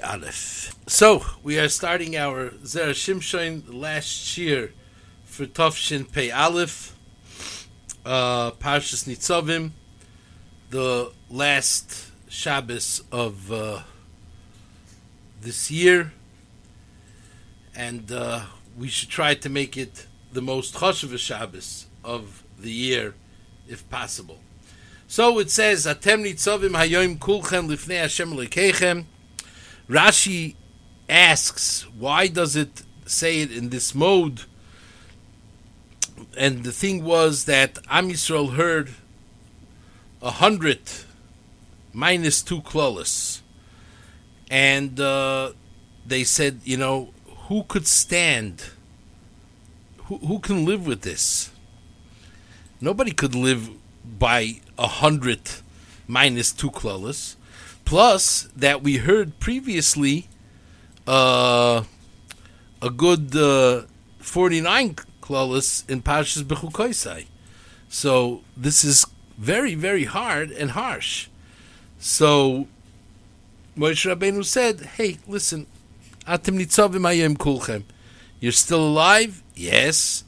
Aleph. So we are starting our Zera Shimshon last year for Tov Shin Pei Aleph, uh, Parshas Nitzovim, the last Shabbos of uh, this year, and uh, we should try to make it the most choshev Shabbos of the year if possible. So it says, Atem nitzovim hayoim kulchem lifnei Hashem lekechem. Rashi asks, why does it say it in this mode? And the thing was that Am Yisrael heard a hundred minus two klolis. And uh, they said, you know, who could stand? Who, who can live with this? Nobody could live by a hundred minus two klolas. Plus that we heard previously uh, a good uh, 49 klolas in Pashas Bechukoisai. So this is very, very hard and harsh. So Moshe Rabbeinu said, hey, listen, Atem nitzavim ayem kulchem. You're still alive? Yes.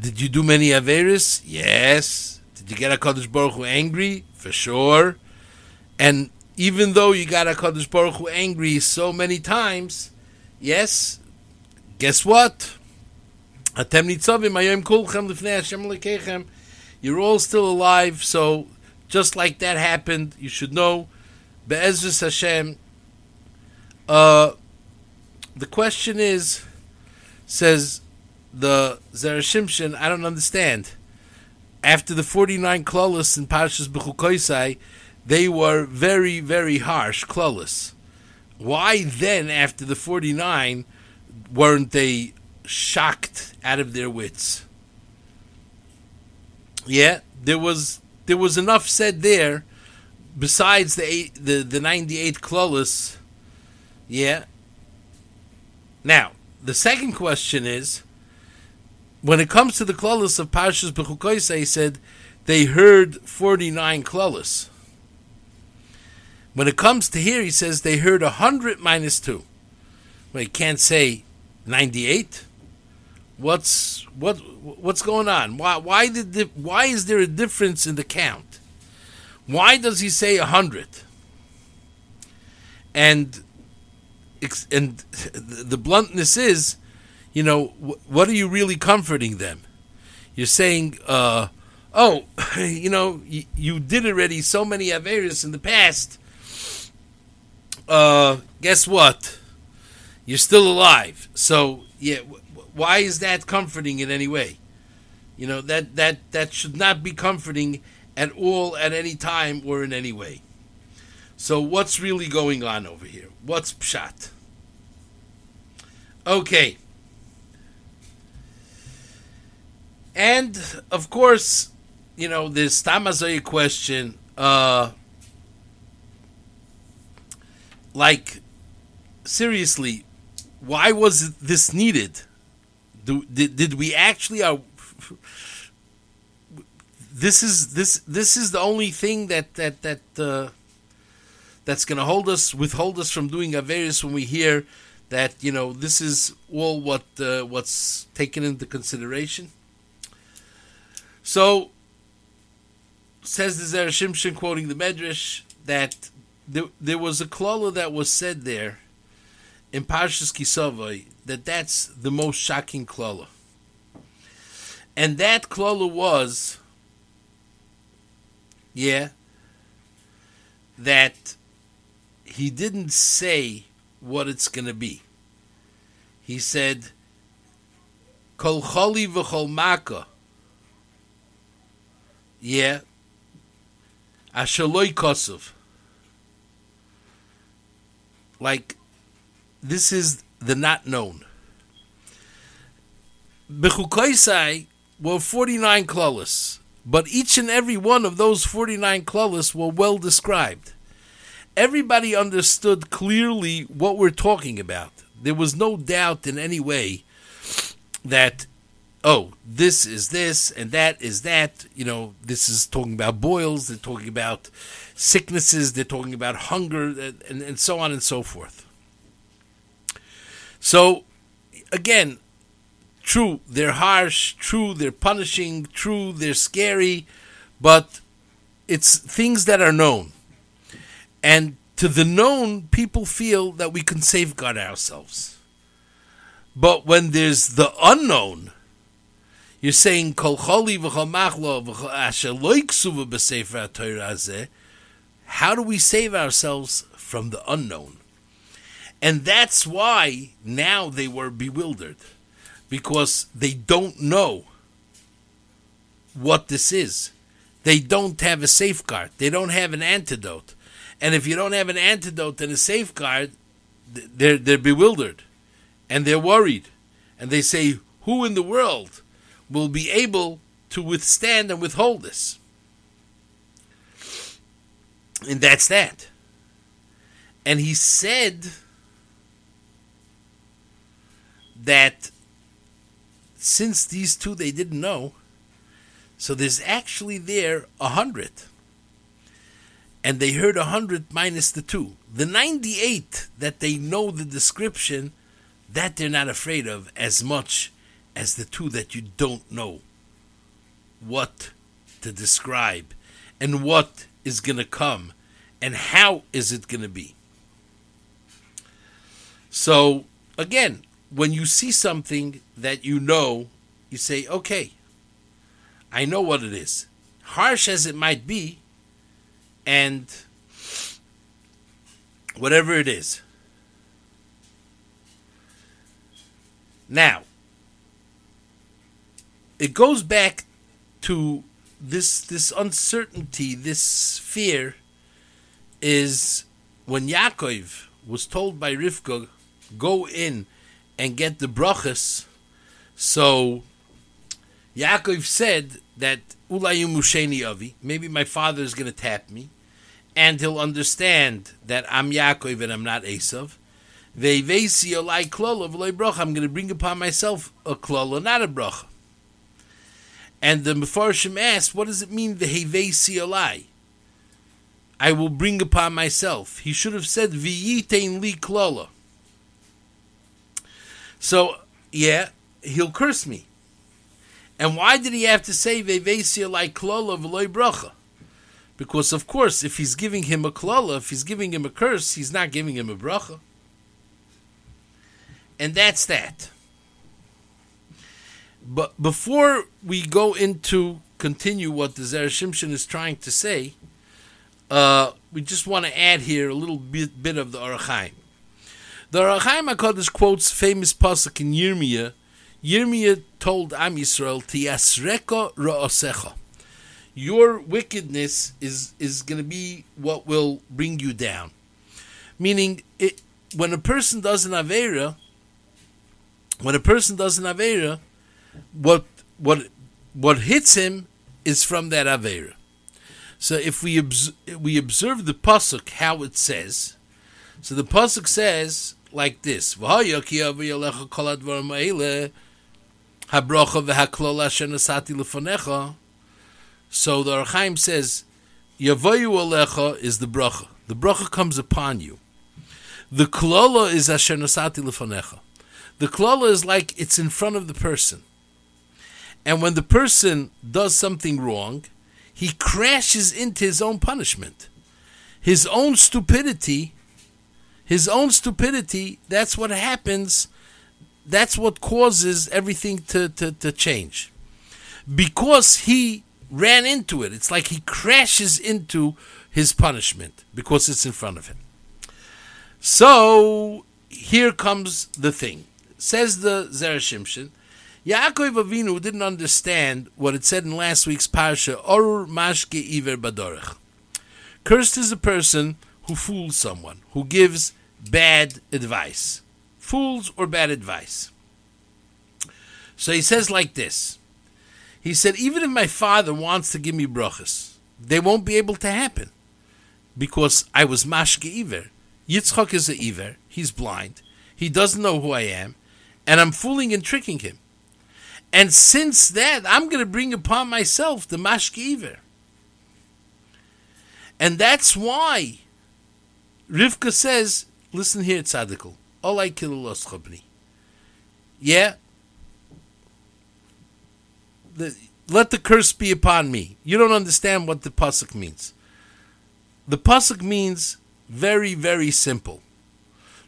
Did you do many Averis? Yes. Did you get a Kadosh Baruch Hu angry? For sure. And even though you got a Kadosh Baruch Hu angry so many times, yes, guess what? You're all still alive, so just like that happened, you should know, Be'ezrus Hashem, uh, the question is, says the Zera Shimshon, I don't understand. After the 49 klolis in Parshas Bechukoisai, they were very, very harsh klolis. Why then, after the 49, weren't they shocked out of their wits? Yeah, there was there was enough said there. Besides the eight, the the 98 klolis, yeah. Now the second question is when it comes to the klolis of Parshas Bechukoisa, he said they heard 49 klolis. When it comes to here, he says they heard 100 minus 2. Well, you can't say 98. What's what what's going on? Why why did the, why is there a difference in the count? Why does he say 100? And and the bluntness is you know, what are you really comforting them? You're saying, uh, oh, you know, you, you did already so many Averis in the past. Uh, guess what? You're still alive. So, yeah, why is that comforting in any way? You know, that, that, that should not be comforting at all, at any time, or in any way. So, what's really going on over here? What's pshat? Okay. And of course, you know, this Tamazoy question, uh, like, seriously, why was this needed? Do, did, did we actually uh, this is this this is the only thing that that that uh, that's going to hold us withhold us from doing Averis when we hear that you know this is all what uh, what's taken into consideration. So, says the Zera Shimshon, quoting the Medrash, that there, there was a klala that was said there in Parshas Kisavai that that's the most shocking klala. And that klala was, yeah, that he didn't say what it's going to be. He said, Kol choli v'chol maka, yeah. Ashaloi Kosov. Like, this is the not known. Bechukoisai were 49 klolis, but each and every one of those 49 klolis were well described. Everybody understood clearly what we're talking about. There was no doubt in any way that oh, this is this and that is that. You know, this is talking about boils, they're talking about sicknesses, they're talking about hunger, uh, and, and so on and so forth. So, again, true, they're harsh, true, they're punishing, true, they're scary, but it's things that are known. And to the known, people feel that we can safeguard ourselves. But when there's the unknown, you're saying kol choli v'chol machlo b'sefer How do we save ourselves from the unknown? And that's why now they were bewildered because they don't know what this is. They don't have a safeguard. They don't have an antidote. And if you don't have an antidote and a safeguard, they're, they're bewildered and they're worried. And they say, Who in the world will be able to withstand and withhold this? And that's that. And he said that since these two they didn't know, so there's actually there a hundred. And they heard a hundred minus the two. The 98 that they know the description, that they're not afraid of as much as the two that you don't know what to describe and what is going to come and how is it going to be. So, again, when you see something that you know, you say, okay, I know what it is. Harsh as it might be, and whatever it is. Now, it goes back to this this uncertainty, this fear is when Yaakov was told by Rivka, go in and get the brachas. So Yaakov said that Ulayim Musheni Avi, maybe my father is going to tap me, and he'll understand that I'm Yaakov and I'm not Esav. I'm going to bring upon myself a klola, not a bracha. And the Mefarshim asked, what does it mean, vehevesi olai? I will bring upon myself. He should have said, v'yitein li klola. So, yeah, he'll curse me. And why did he have to say vevesia like klola v'loy bracha? Because of course, if he's giving him a klola, if he's giving him a curse, he's not giving him a bracha. And that's that. But before we go into continue what the Zera Shimshon is trying to say, uh, we just want to add here a little bit, bit of the Ohr HaChaim. The Rachaim HaKadosh quotes famous pasuk in Yirmiyah. Yirmiyah told Am Yisrael, Tiyasreka ra'osecha. Your wickedness is, is going to be what will bring you down. Meaning, it, when a person does an Avera, when a person does an Avera, what, what, what hits him is from that Avera. So if we, obs- we observe the pasuk, how it says, so the pasuk says, like this. So the Ohr HaChaim says, Yavayu alecha is the bracha. The bracha comes upon you. The klola is asher nasati lefanecha. The klola is like it's in front of the person. And when the person does something wrong, he crashes into his own punishment. His own stupidity his own stupidity, that's what happens. That's what causes everything to, to, to change. Because he ran into it. It's like he crashes into his punishment because it's in front of him. So here comes the thing. Says the Zera Shimshon, Yaakov Avinu didn't understand what it said in last week's parsha, Orur Mashke Iver Badorech. Cursed is a person who fools someone, who gives bad advice. Fools or bad advice. So he says like this. He said, even if my father wants to give me brachas, they won't be able to happen because I was mashke iver. Yitzchak is a iver. He's blind. He doesn't know who I am, and I'm fooling and tricking him. And since that, I'm going to bring upon myself the mashkiver. And that's why Rivka says, listen here, Tzadikul, Olay kilulos chabni. Yeah? The, let the curse be upon me. You don't understand what the pasuk means. The pasuk means very, very simple.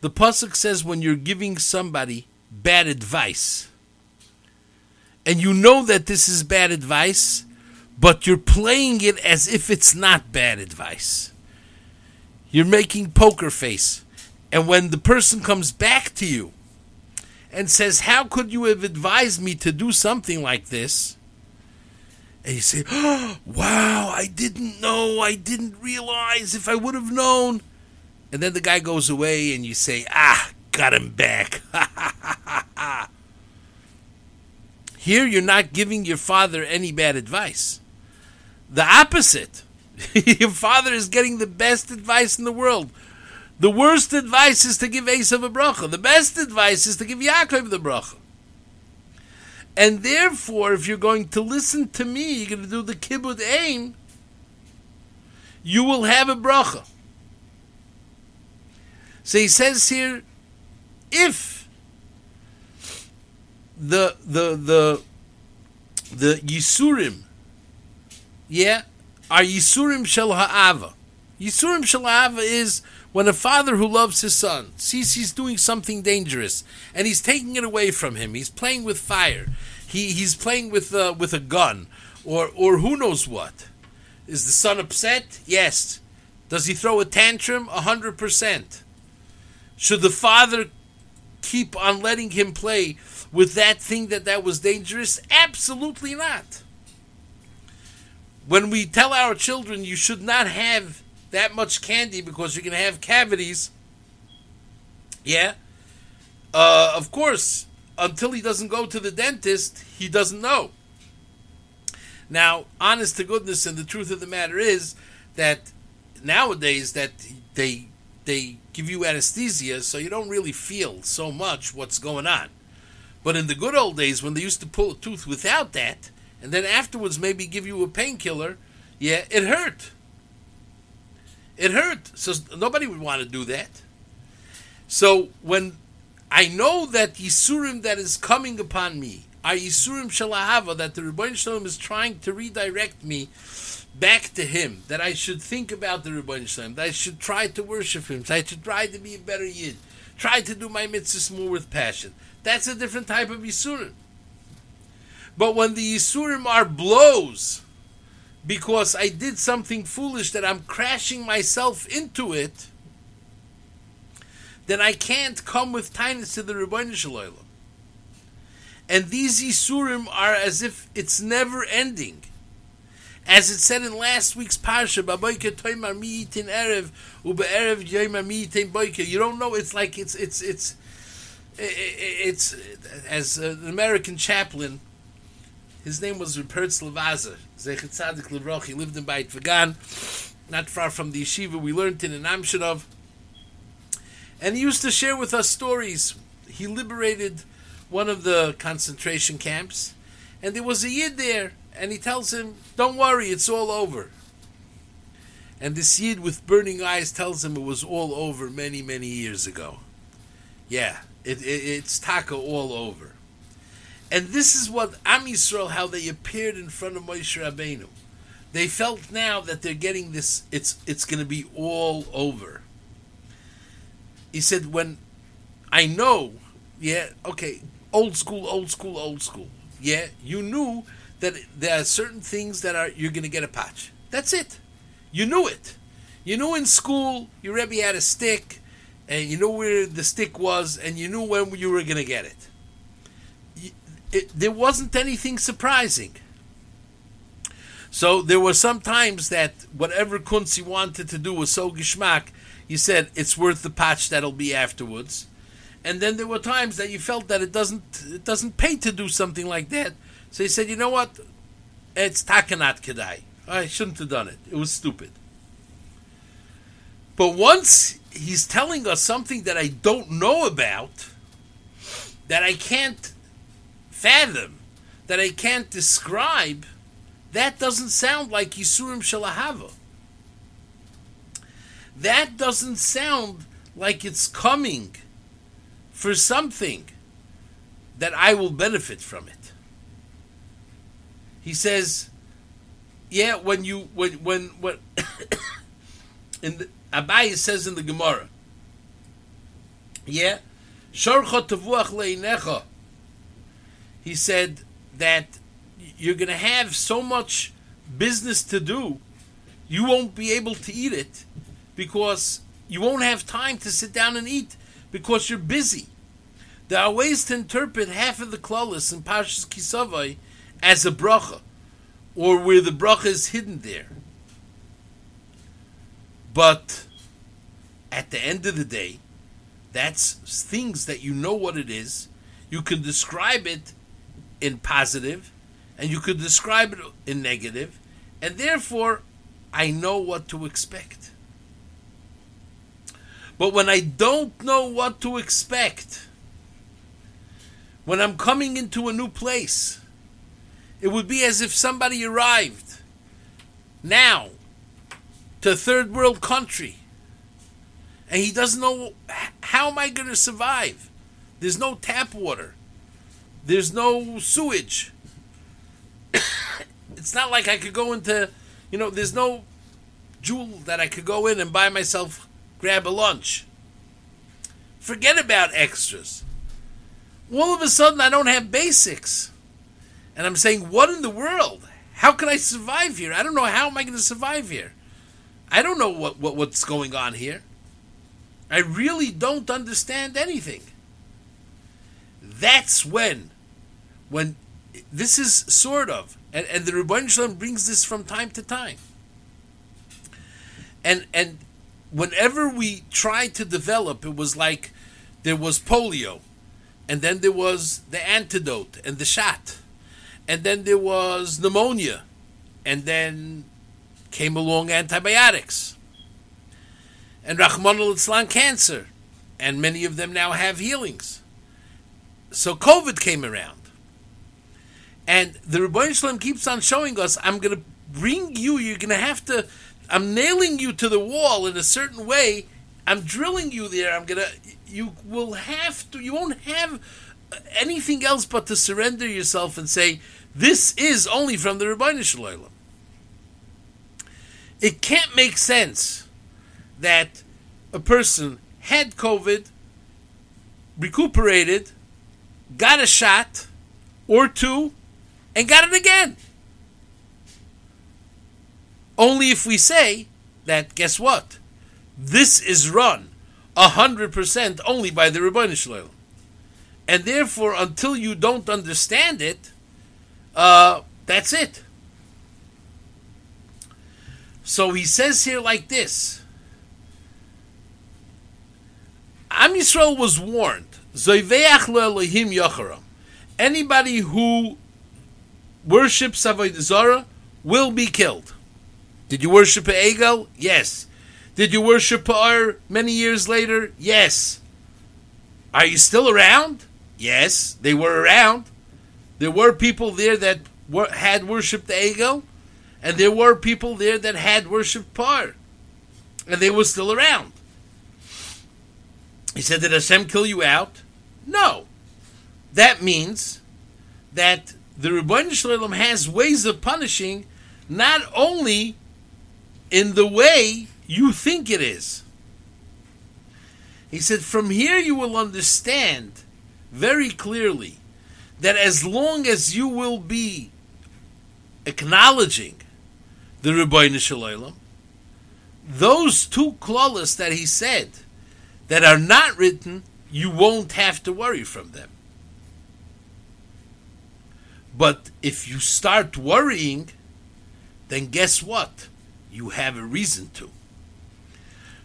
The pasuk says when you're giving somebody bad advice, and you know that this is bad advice, but you're playing it as if it's not bad advice. You're making poker face. And when the person comes back to you and says, How could you have advised me to do something like this? And you say, oh, Wow, I didn't know, I didn't realize if I would have known. And then the guy goes away and you say, Ah, got him back. Here you're not giving your father any bad advice. The opposite. your father is getting the best advice in the world. The worst advice is to give Esav a bracha. The best advice is to give Yaakov the bracha. And therefore, if you're going to listen to me, you're going to do the kibbud aim, you will have a bracha. So he says here, if the the the the Yisurim, yeah, are Yisurim Shel Ha'ava. Yisurim Shel Ha'ava is when a father who loves his son sees he's doing something dangerous and he's taking it away from him. He's playing with fire. He, he's playing with, uh, with a gun or, or who knows what. Is the son upset? Yes. Does he throw a tantrum? Hundred percent. Should the father keep on letting him play with that thing that that was dangerous? Absolutely not when we tell our children you should not have that much candy because you're to have cavities, yeah, uh, of course, until he doesn't go to the dentist, he doesn't know. Now, honest to goodness, and the truth of the matter is that nowadays that they they give you anesthesia, so you don't really feel so much what's going on. But in the good old days, when they used to pull a tooth without that, and then afterwards maybe give you a painkiller, yeah, it hurt. It hurt. So nobody would want to do that. So when I know that Yisurim that is coming upon me are Yisurim Shalahava, that the Ribono Shel Olam is trying to redirect me back to Him, that I should think about the Ribono Shel Olam, that I should try to worship Him, that I should try to be a better Yid, try to do my mitzvahs more with passion. That's a different type of Yisurim. But when the Yisurim are blows, because I did something foolish that I'm crashing myself into it, then I can't come with kindness to the Ribono Shel Olam. And these Yisurim are as if it's never ending. As it said in last week's parsha. You don't know. It's like it's it's it's it's as an American chaplain his name was Rupert Levazer, Zechet Tzadik Levroch. He lived in Bayit Vegan, not far from the yeshiva we learned in in. And he used to share with us stories. He liberated one of the concentration camps, and there was a yid there, and he tells him, Don't worry, it's all over. And this yid with burning eyes tells him it was all over many, many years ago. Yeah, it, it, it's taka all over. And this is what Am Yisrael, how they appeared in front of Moshe Rabbeinu. They felt now that they're getting this, it's, it's going to be all over. He said, when I know, yeah, okay, old school, old school, old school. Yeah, you knew that there are certain things that are, you're going to get a patch. That's it. You knew it. You knew in school, your Rebbe had a stick, and you knew where the stick was, and you knew when you were going to get it it, there wasn't anything surprising. So there were some times that whatever Kunzi wanted to do was so geschmack, you said it's worth the patch that'll be afterwards. And then there were times that you felt that it doesn't it doesn't pay to do something like that. So he said, you know what? It's takanat kedai. I shouldn't have done it. It was stupid. But once he's telling us something that I don't know about, that I can't fathom. that I can't describe, that doesn't sound like Yisurim Shalahava. That doesn't sound like it's coming for something that I will benefit from it. He says, yeah, when you when when when in the Abai says in the Gemara, yeah, he said that you're going to have so much business to do, you won't be able to eat it because you won't have time to sit down and eat because you're busy. There are ways to interpret half of the klolis in Parshas Kisavai as a bracha, or where the bracha is hidden there. But at the end of the day, that's things that you know what it is. You can describe it in positive, and you could describe it in negative, and therefore I know what to expect. But when I don't know what to expect, when I'm coming into a new place, it would be as if somebody arrived now to a third world country and he doesn't know how am I going to survive? There's no tap water. There's no sewage. it's not like I could go into, you know, there's no jewel that I could go in and buy myself, grab a lunch. Forget about extras. All of a sudden, I don't have basics. And I'm saying, what in the world? How can I survive here? I don't know how am I going to survive here. I don't know what, what what's going on here. I really don't understand anything. That's when, when this is sort of, and, and the Ribono Shel Olam brings this from time to time. And and whenever we tried to develop, it was like there was polio, and then there was the antidote and the shot, and then there was pneumonia, and then came along antibiotics and Rahman al cancer, and many of them now have healings. So COVID came around, and the Ribono Shel Olam keeps on showing us, I'm going to bring you. You're going to have to. I'm nailing you to the wall in a certain way. I'm drilling you there. I'm gonna. You will have to. You won't have anything else but to surrender yourself and say, "This is only from the Ribono Shel Olam." It can't make sense that a person had COVID, recuperated, got a shot or two, and got it again. Only if we say that, guess what? This is run 100% only by the Ribono Shel Olam. And therefore, until you don't understand it, uh, that's it. So he says here like this Am Yisrael was warned. Anybody who worships Avodah Zarah will be killed. Did you worship Egel? Yes. Did you worship Par many years later? Yes. Are you still around? Yes, they were around. There were people there that were, had worshipped Egel, and there were people there that had worshipped Par, and they were still around. He said, Did Hashem kill you out? No. That means that the Ribono Shel Olam has ways of punishing not only in the way you think it is. He said, From here you will understand very clearly that as long as you will be acknowledging the Ribono Shel Olam, those two clauses that he said, that are not written, you won't have to worry from them. But if you start worrying, then guess what? You have a reason to.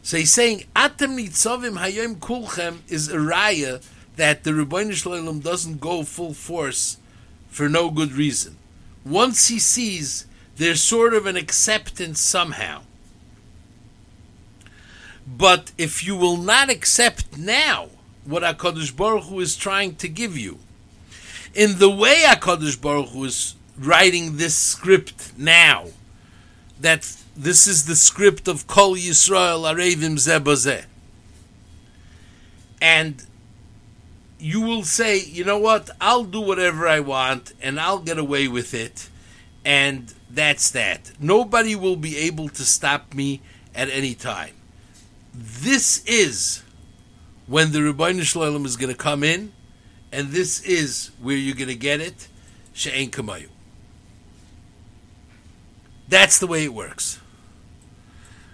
So he's saying, Atem nitzavim hayom kulchem is a raya that the Ribono Shel Olam doesn't go full force for no good reason. Once he sees there's sort of an acceptance somehow but if you will not accept now what HaKadosh Baruch Hu is trying to give you, in the way HaKadosh Baruch Hu is writing this script now, that this is the script of Kol Yisrael Arevim Zebazeh. And you will say, you know what, I'll do whatever I want and I'll get away with it. And that's that. Nobody will be able to stop me at any time. This is when the Ribono Shel Olam is going to come in, and this is where you're going to get it. She'en kamayu. That's the way it works.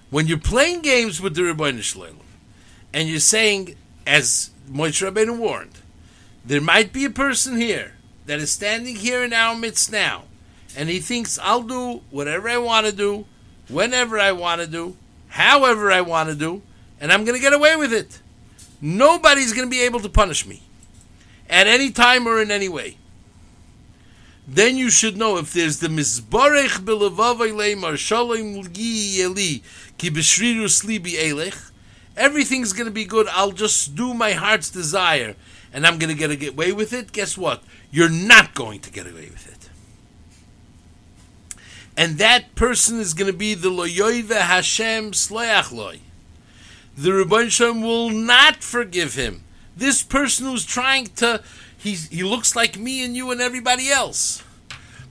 When you're playing games with the Ribono Shel Olam, and you're saying, as Moshe Rabbeinu warned, there might be a person here that is standing here in our midst now, and he thinks I'll do whatever I want to do, whenever I want to do, however I want to do, and I'm going to get away with it. Nobody's going to be able to punish me at any time or in any way. Then you should know if there's the mizbarech belevavay leimar shalom yeli ki b'shrirus libi elech, everything's going to be good. I'll just do my heart's desire and I'm going to get away with it, guess what? You're not going to get away with it. And that person is going to be the Loyoive Hashem Sleach Loy. The Rebbeinu Shem will not forgive him. This person who's trying to, he's, he looks like me and you and everybody else.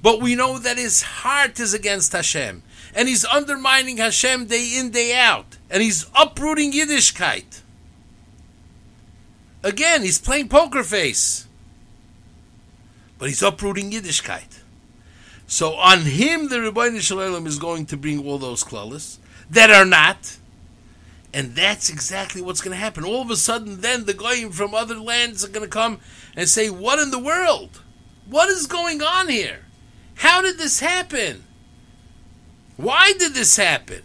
But we know that his heart is against Hashem. And he's undermining Hashem day in, day out. And he's uprooting Yiddishkeit. Again, he's playing poker face. But he's uprooting Yiddishkeit. So on him, the Ribono Shel Olam is going to bring all those klalas that are not. And that's exactly what's going to happen. All of a sudden, then the goyim from other lands are going to come and say, "What in the world? What is going on here? How did this happen? Why did this happen?"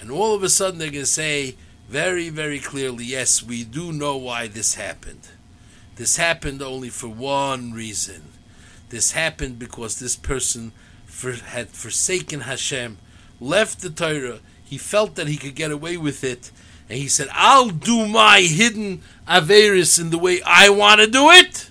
And all of a sudden, they're going to say, very, very clearly, yes, we do know why this happened. This happened only for one reason. This happened because this person for, had forsaken Hashem, left the Torah. He felt that he could get away with it, and he said, "I'll do my hidden averis in the way I want to do it."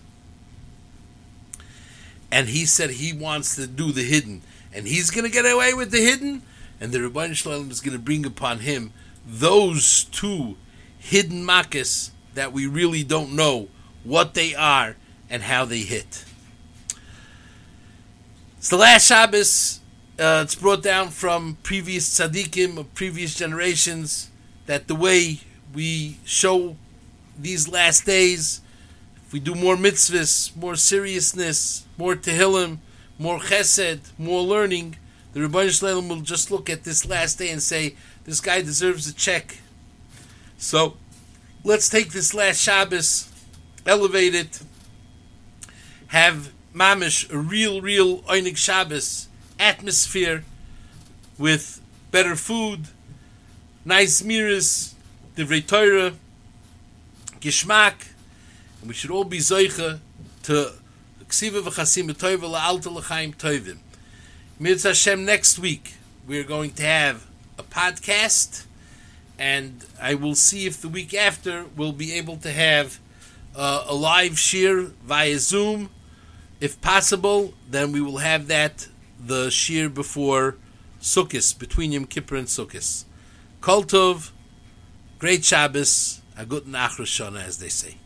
And he said he wants to do the hidden, and he's going to get away with the hidden, and the Ribono Shel Olam is going to bring upon him those two hidden makas that we really don't know what they are and how they hit. It's the last Shabbos. Uh, it's brought down from previous tzaddikim of previous generations that the way we show these last days, if we do more mitzvahs, more seriousness, more tehillim, more chesed, more learning, the Ribono Shel Olam will just look at this last day and say, this guy deserves a check. So let's take this last Shabbos, elevate it, have mamish a real, real Oinig Shabbos atmosphere with better food, nice miras, divrei Torah, gishmak, and we should all be zoicha to ksiva v'chasim toiva la'alta l'chaim toivim. Mitzvah Hashem next week we're going to have a podcast, and I will see if the week after we'll be able to have uh, a live shiur via Zoom. If possible, then we will have that the shiur before Sukkot, between Yom Kippur and Sukkot. Kol Tov, great Shabbos, a good Nachrosh as they say.